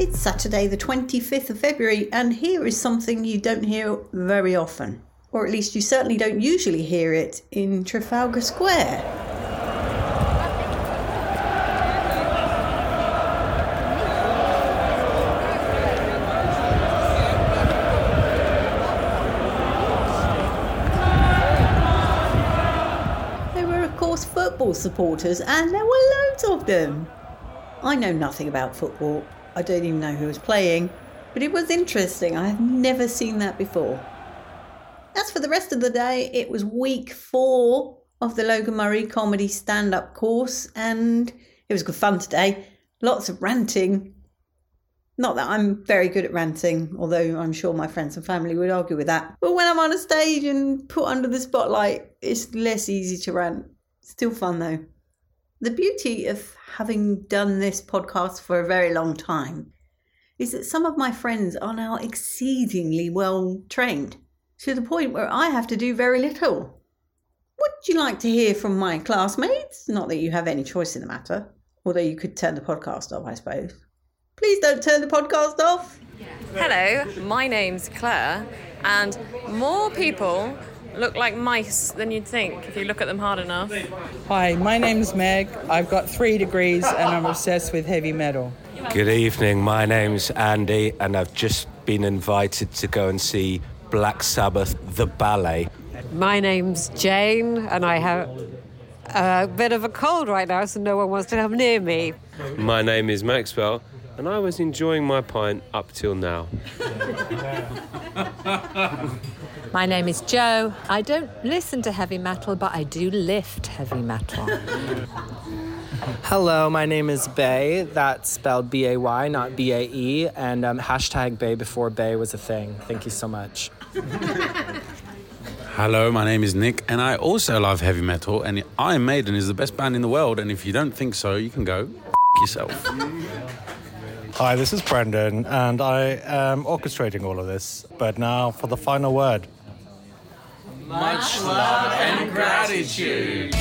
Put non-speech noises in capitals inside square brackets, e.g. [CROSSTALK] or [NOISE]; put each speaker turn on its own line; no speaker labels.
It's Saturday, the 25th of February, and here is something you don't hear very often. Or at least you certainly don't usually hear it in Trafalgar Square. There were, of course, football supporters, and there were loads of them. I know nothing about football. I don't even know who was playing, but it was interesting. I have never seen that before. As for the rest of the day, it was week four of the Logan Murray comedy stand up course, and it was good fun today. Lots of ranting. Not that I'm very good at ranting, although I'm sure my friends and family would argue with that. But when I'm on a stage and put under the spotlight, it's less easy to rant. Still fun though. The beauty of having done this podcast for a very long time is that some of my friends are now exceedingly well trained to the point where I have to do very little. Would you like to hear from my classmates? Not that you have any choice in the matter, although you could turn the podcast off, I suppose. Please don't turn the podcast off.
Hello, my name's Claire, and more people look like mice than you'd think if you look at them hard enough.
Hi, my name's Meg. I've got three degrees and I'm obsessed with heavy metal.
Good evening, my name's Andy, and I've just been invited to go and see Black Sabbath, the ballet.
My name's Jane, and I have a bit of a cold right now, so no one wants to come near me.
My name is Maxwell, and I was enjoying my pint up till now. [LAUGHS]
My name is Joe. I don't listen to heavy metal, but I do lift heavy metal.
Hello, my name is Bay. That's spelled B A Y, not B A E. And um, hashtag Bay before Bay was a thing. Thank you so much. [LAUGHS]
Hello, my name is Nick, and I also love heavy metal. And Iron Maiden is the best band in the world. And if you don't think so, you can go f- yourself.
Hi, this is Brendan, and I am orchestrating all of this. But now for the final word.
Much love and gratitude.